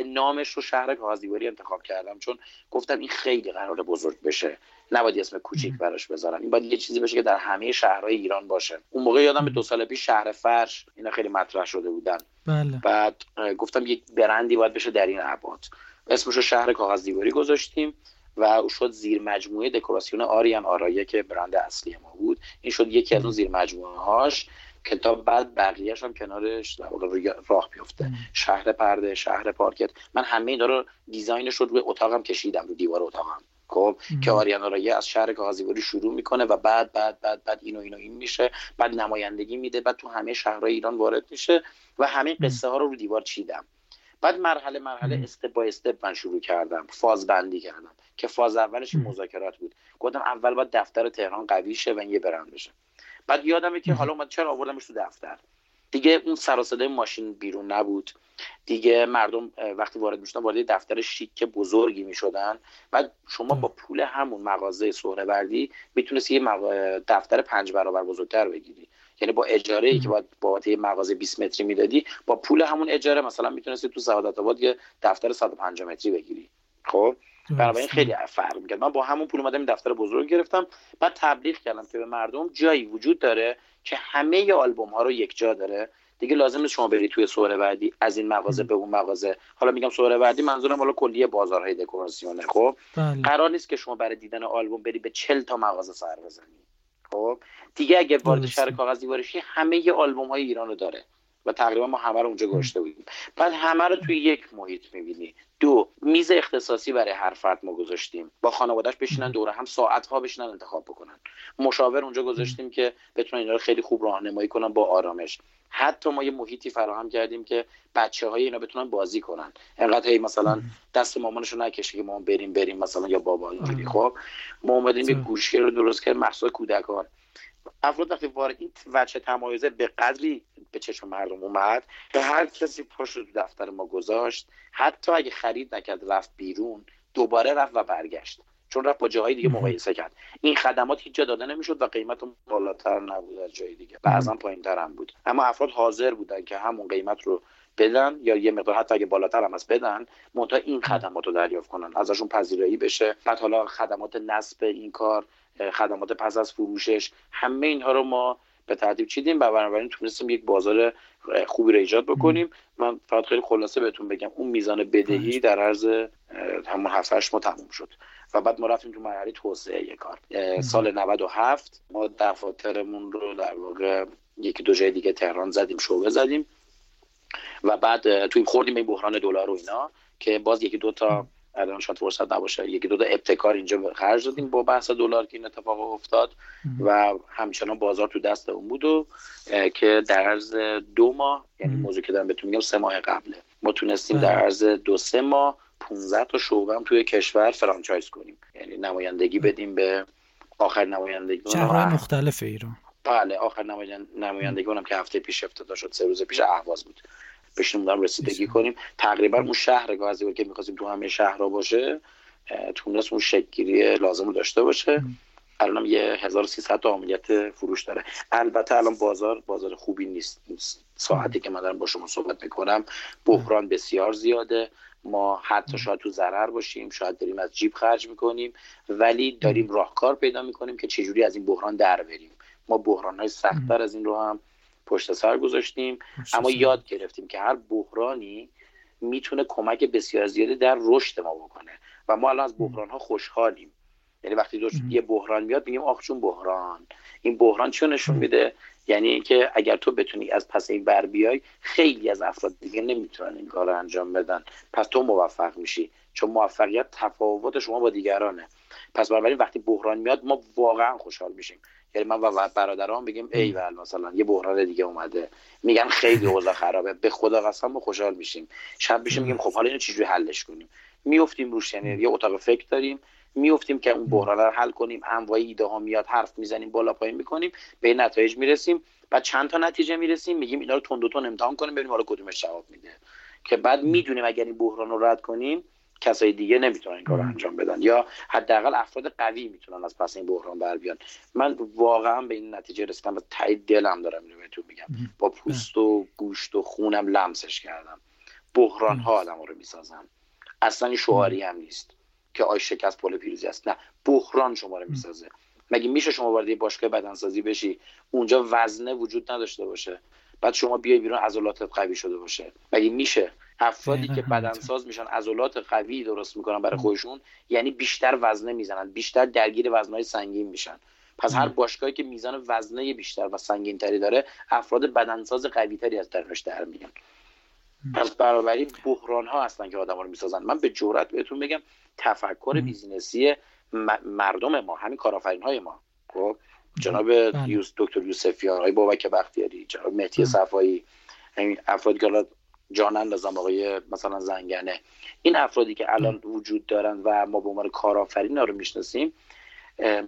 B: نامش رو شهر کاغذدیواری انتخاب کردم چون گفتم این خیلی قرار بزرگ بشه. نباید اسم کوچیک براش بذارم. این باید یه چیزی بشه که در همه شهرهای ایران باشه. اون موقع یادم به دو سال پیش شهر فرش اینا خیلی مطرح شده بودن.
C: بله.
B: بعد گفتم یک برندی باید بشه در این ابعاد. اسمش رو شهر کاغذدیواری گذاشتیم و شد زیر مجموعه دکوراسیون آریان آرایه که برند اصلی ما بود. این شد یکی از اون زیر مجموعه هاش کتاب بعد بقیهش هم کنارش راه بیفته. شهر پرده شهر پارکت. من همه اینا رو دیزاینش رو روی اتاقم کشیدم رو دیوار اتاقم خب که آریانا رایه از شهر کاغذیواری شروع می‌کنه و بعد بعد بعد بعد اینو اینو این میشه. بعد نمایندگی میده بعد تو همه شهرهای ایران وارد میشه و همه قصه ها رو رو دیوار چیدم. بعد مرحله مرحله استپ با استپ من شروع کردم. فاز بندی کردم. که فاز اولش مذاکرات بود. گفتم اول باید دفتر تهران قوی شه و یه برند بشه. بعد یادمه که حالا اومد چرا آوردمش تو دفتر؟ دیگه اون سر ماشین بیرون نبود. دیگه مردم وقتی وارد می‌شدن وارد دفتر شیک بزرگی می‌شدن. بعد شما با پول همون مغازه سهروردی می‌تونستی یه دفتر پنج برابر بزرگتر بگیری. یعنی با اجاره ای که باید بابت یه مغازه 20 متری می‌دادی با پول همون اجاره مثلا می‌تونستی تو سعادت آباد یه دفتر 150 متری بگیری. خب؟ بنابراین خیلی فرق می‌کرد. من با همون پول اومدم دفتر بزرگ گرفتم. بعد تبلیغ کردم که به مردم جایی وجود داره که همه آلبوم ها رو یک جا داره. دیگه لازم نیست شما برید توی سهروردی از این مغازه به اون مغازه. حالا میگم سهروردی منظورم حالا کلیه بازارهای دکوراسیونه خب؟ بله. قرار نیست که شما برای دیدن آلبوم بری به 40 تا مغازه سر بزنی خب؟ دیگه اگه وارد شهر کاغذی باشی همه آلبوم های ایران رو داره. و تقریبا ما همه رو اونجا گشته بودیم. بعد همه رو توی یک محیط می‌بینی. دو میز اختصاصی برای هر فرد ما گذاشتیم. با خانوادهش بشینن دوره هم ساعت ها بشینن انتخاب بکنن. مشاور اونجا گذاشتیم که بتونن اینا رو خیلی خوب راهنمایی کنن با آرامش. حتی ما یه محیطی فراهم کردیم که بچه های اینا بتونن بازی کنن. انقدر هی مثلا دست مامانشون نکشه که ما بریم بریم مثلا یا بابا اینجوری. خب؟ ما اومدیم یه گوشی رو درست کرد مخصوص کودکان. افراد وقتی وارد این وجه تمایزه به قدری به چشم مردم اومد که هر کسی پشت رو دفتر ما گذاشت حتی اگه خرید نکرد رفت بیرون دوباره رفت و برگشت. چون رفت با جاهای دیگه مقایسه کرد. این خدمات هیچ جا داده نمی‌شد و قیمت بالاتر نبود از جای دیگه. بعضا پایین تر هم بود. اما افراد حاضر بودن که همون قیمت رو بدن یا یه مقدار حتی اگه بالاتر هم از بدن منتها این خدمات رو دریافت کنن ازشون پذیرایی بشه. بعد حالا خدمات نصب این کار خدمات پس از فروشش. همه اینها رو ما به ترتیب چیدیم و بنابراین تونستیم یک بازار خوبی رو ایجاد بکنیم. من فقط خیلی خلاصه بهتون بگم اون میزان بدهی در عرض همون هفت ما تموم شد. و بعد ما رفتیم تو مرحله توسعه کار. سال 97 ما دفاترمون رو در واقع یکی دو جای دیگه تهران زدیم شعبه زدیم. و بعد توی خوردیم این بحران دلار و اینا که باز یکی دو تا الان شاید فرصت نباشه. یکی دو تا ابتکار اینجا خرج دادیم با بحث دلار که این اتفاق افتاد و همچنان بازار تو دست اون بود و که در عرض دو ماه یعنی موضوع که دارم بهتون میگم سه ماه قبله. ما تونستیم در بله. عرض دو سه ماه 15 تا شعبه هم توی کشور فرانچایز کنیم. یعنی نمایندگی بدیم به آخر نمایندگی.
C: شهرهای مختلف ایران.
B: بله آخر نمایندگی اونم که هفته پیش افتاده شد سه روز پیش اهواز بود. بشینیم رسیدگی کنیم. تقریبا اون شهر گازی که می‌خواستیم تو همه شهرها باشه تونست اون شکلگیری لازم رو داشته باشه. الان یه 1300 تا عملیت فروش داره. البته الان بازار بازار خوبی نیست. ساعتی که من دارم با شما صحبت می‌کنم بحران بسیار زیاده. ما حتی شاید تو ضرر باشیم شاید داریم از جیب خرج می‌کنیم ولی داریم راهکار پیدا می‌کنیم که چجوری از این بحران در بریم. ما بحران های سختتر از این رو هم پشت سر گذاشتیم. اما یاد گرفتیم که هر بحرانی می‌تونه کمک بسیار زیادی در رشد ما بکنه. و ما الان از بحران ها خوشحالیم. یعنی وقتی یه بحران میاد میگیم آخ چون بحران. این بحران چون نشون میده؟ یعنی اینکه اگر تو بتونی از پس این بر بیای خیلی از افراد دیگه نمی‌تونن این کار رو انجام بدن. پس تو موفق میشی. چون موفقیت تفاوت شما با دیگرانه. پس بنابراین وقتی بحران میاد ما واقعا خوشحال میشیم. یعنی من و برادران بگیم ای مثلا یه بحران دیگه اومده. میگن خیلی اوضاع خرابه. به خدا قسم ما خوشحال میشیم. شب میشه میگیم خب حالا اینو چجوری حلش کنیم؟ میفتیم روش یعنی یه اتاق فکر داریم. میفتیم که اون بحران رو حل کنیم. انواع ایده ها میاد حرف می‌زنیم بالا پایین می‌کنیم. به نتایج می‌رسیم. بعد چند تا نتیجه می‌رسیم. میگیم اینا رو تند و تند امتحان کنیم ببینیم حالا کدومش جواب میده. که بعد می‌دونیم اگر این بحران رو رد کنیم کسای دیگه نمی‌تونن این کار انجام بدن. یا حداقل افراد قوی می‌تونن از پس این بحران بر بیان من واقعا به این نتیجه رسیدم و تایید دلم دارم اینو بهتون میگم. با پوست و گوشت و خونم لمسش کردم. بحران ها آدم رو می‌سازن. اصلا این شعاری هم نیست که آی شکست پل پیروزی است. نه بحران شما رو می‌سازه. مگه میشه شما وارد باشگاه بدنسازی بشی؟ اونجا وزنه وجود نداشته باشه. بعد شما بیای بیرون عضلاتت قوی شده باشه. مگه میشه؟ افرادی که بدنساز میشن عضلات قوی درست می‌کنن برای خودشون یعنی بیشتر وزنه می‌زنن بیشتر درگیر وزنهای سنگین میشن. پس هر باشگاهی که میزان وزنه بیشتر و سنگین تری داره افراد بدنساز قوی تری از درونش در میان. پس برابری بحران ها هستن که آدم رو می‌سازن. من به جورت بهتون بگم تفکر بیزینسی مردم ما همین کارآفرین های ما. خب جناب بله. دکتر یوسفیان آقای بابک بختیاری جناب مهدی صفایی همین افرادی که جان اندازم آقای مثلا زنگنه. این افرادی که الان وجود دارن و ما به عنوان کارآفرین رو می‌شناسیم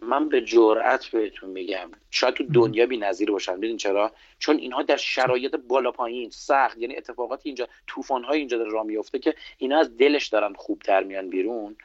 B: من به جرأت بهتون میگم شاید تو دنیا بی نظیر باشن ببین چرا؟ چون اینها در شرایط بالا پایین سخت یعنی اتفاقات اینجا طوفان های اینجا در راه میفته که اینا از دلش دارن خوب تر میان بیرون.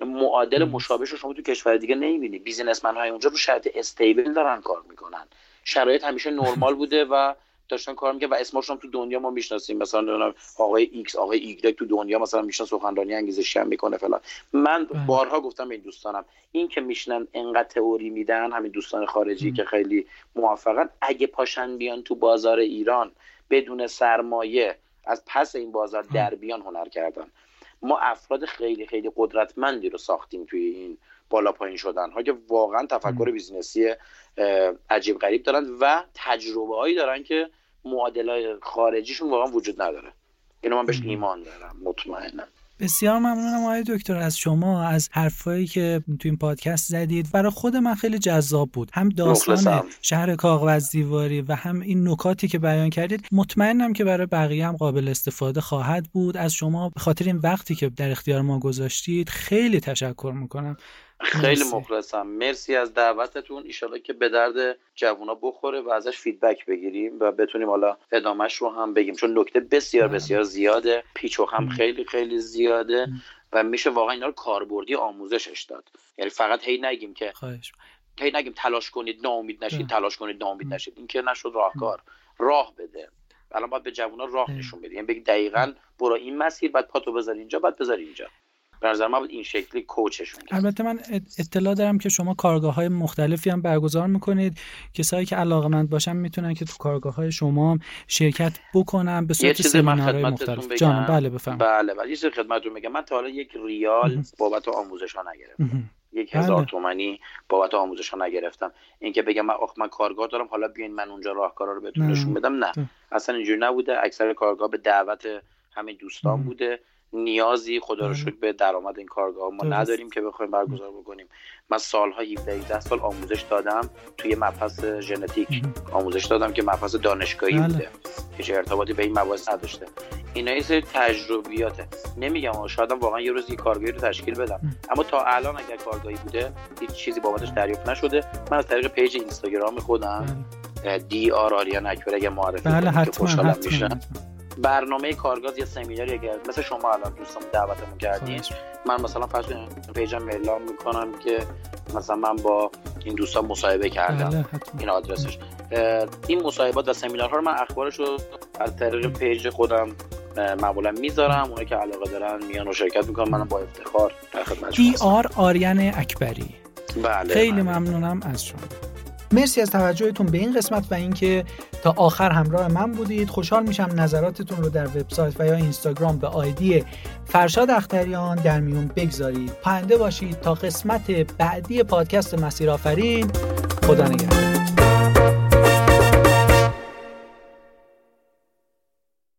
B: معادل مشابهش رو شما تو کشور دیگه نمی‌بینی. businessman های اونجا رو شرایط stable دارن کار می‌کنن. شرایط همیشه نرمال بوده و داشتن کار می‌کنن و اسمشون تو دنیا ما می‌شناسیم. مثلا آقای ایکس آقای ایگرگ تو دنیا مثلا میشن سخنرانی انگیزشی هم می‌کنه فلان. من بله. بارها گفتم به این دوستانم این که میشنن انقدر تئوری میدن همین دوستان خارجی که خیلی موفقن اگه پاشن بیان تو بازار ایران بدون سرمایه از پس این بازار در بیان هنر کردن. ما افراد خیلی خیلی قدرتمندی رو ساختیم توی این بالا پایین شدن ها که واقعا تفکر بیزینسی عجیب غریب دارن و تجربه هایی دارن که معادلای خارجیشون واقعا وجود نداره. اینو من بهش ایمان دارم مطمئنم.
C: بسیار ممنونم آقای دکتر. از شما از حرفایی که تو این پادکست زدید برای خود من خیلی جذاب بود. هم داستان شهر کاغذ دیواری و هم این نکاتی که بیان کردید مطمئنم که برای بقیه هم قابل استفاده خواهد بود. از شما به خاطر این وقتی که در اختیار ما گذاشتید خیلی تشکر می‌کنم.
B: خیلی مخلصم. مرسی از دعوتتون. ایشالا که به درد جوونا بخوره و ازش فیدبک بگیریم و بتونیم حالا ادامهش رو هم بگیم. چون نکته بسیار بله. بسیار زیاده. پیچ و هم خیلی خیلی زیاده و میشه واقعا اینا رو کاربردی آموزشش داد. یعنی فقط هی نگیم که هی نگیم تلاش کنید ناامید نشید تلاش کنید ناامید نشید. این که نشد راهکار. راه بده. الان باید به جوونا راه نشون بدیم یعنی بگی دقیقا برو این مسیر بعد پاتو بذار اینجا بعد بذار اینجا. به نظر من این شکلی کوچشون
C: البته من اطلاع دارم که شما کارگاه های مختلفی هم برگزار می‌کنید. کسایی که علاقه باشن می‌تونن که تو کارگاه های شما شرکت بکنن به صورت سمینارهای مختلف. جان بله بفهم
B: بله بله. یه خدمتتون میگم من تا حالا یک ریال بابت آموزش ها نگرفتم. یک هزار بله. تومنی بابت آموزش ها نگرفتم. اینکه بگم من من کارگاه دارم حالا بیاین من اونجا راهکارا رو بهتون نشون بدم نه. اصلا اینجوری نبوده. اکثر کارگاه به دعوت همین دوستان بوده. نیازی خدا رو شکر به درآمد این کارگاه ما نداریم که بخوایم برگزار بکنیم. من سالها 17 18 سال آموزش دادم توی مبحث ژنتیک. آموزش دادم که مبحث دانشگاهی بله. بوده هیچ ارتباطی به این مباحث نداشته. اینا یه سری تجربیاته. نمیگم شاید واقعا یه روز یه کارگاهی رو تشکیل بدم. اما تا الان اگر کارگاهی بوده هیچ چیزی بابتش دریافت نشده. من از طریق page اینستاگرام خودم dr آریان اکبر اگه معرفی
C: بله حتما, حتما.
B: برنامه کارگاه یا سمیناری اگر مثل شما الان دوستان دعوتمون کردین. من مثلا فرض page م اعلام می‌کنم که مثلا من با این دوستان مصاحبه کردم. بله، این آدرسش. این مصاحبات و سمینارها رو من اخبارش رو از طریق page خودم معمولا می‌ذارم. اونایی که علاقه دارن میان و شرکت می‌کنن. منم با افتخار در خدمتشون
C: آر آریان اکبری
B: بله
C: خیلی بله. ممنونم از شما. مرسی از توجهتون به این قسمت و اینکه تا آخر همراه من بودید. خوشحال میشم نظراتتون رو در وبسایت و یا اینستاگرام به آیدی فرشاد اختریان در میون بگذارید. پاینده باشید تا قسمت بعدی پادکست مسیر آفرین خدا نگهدار.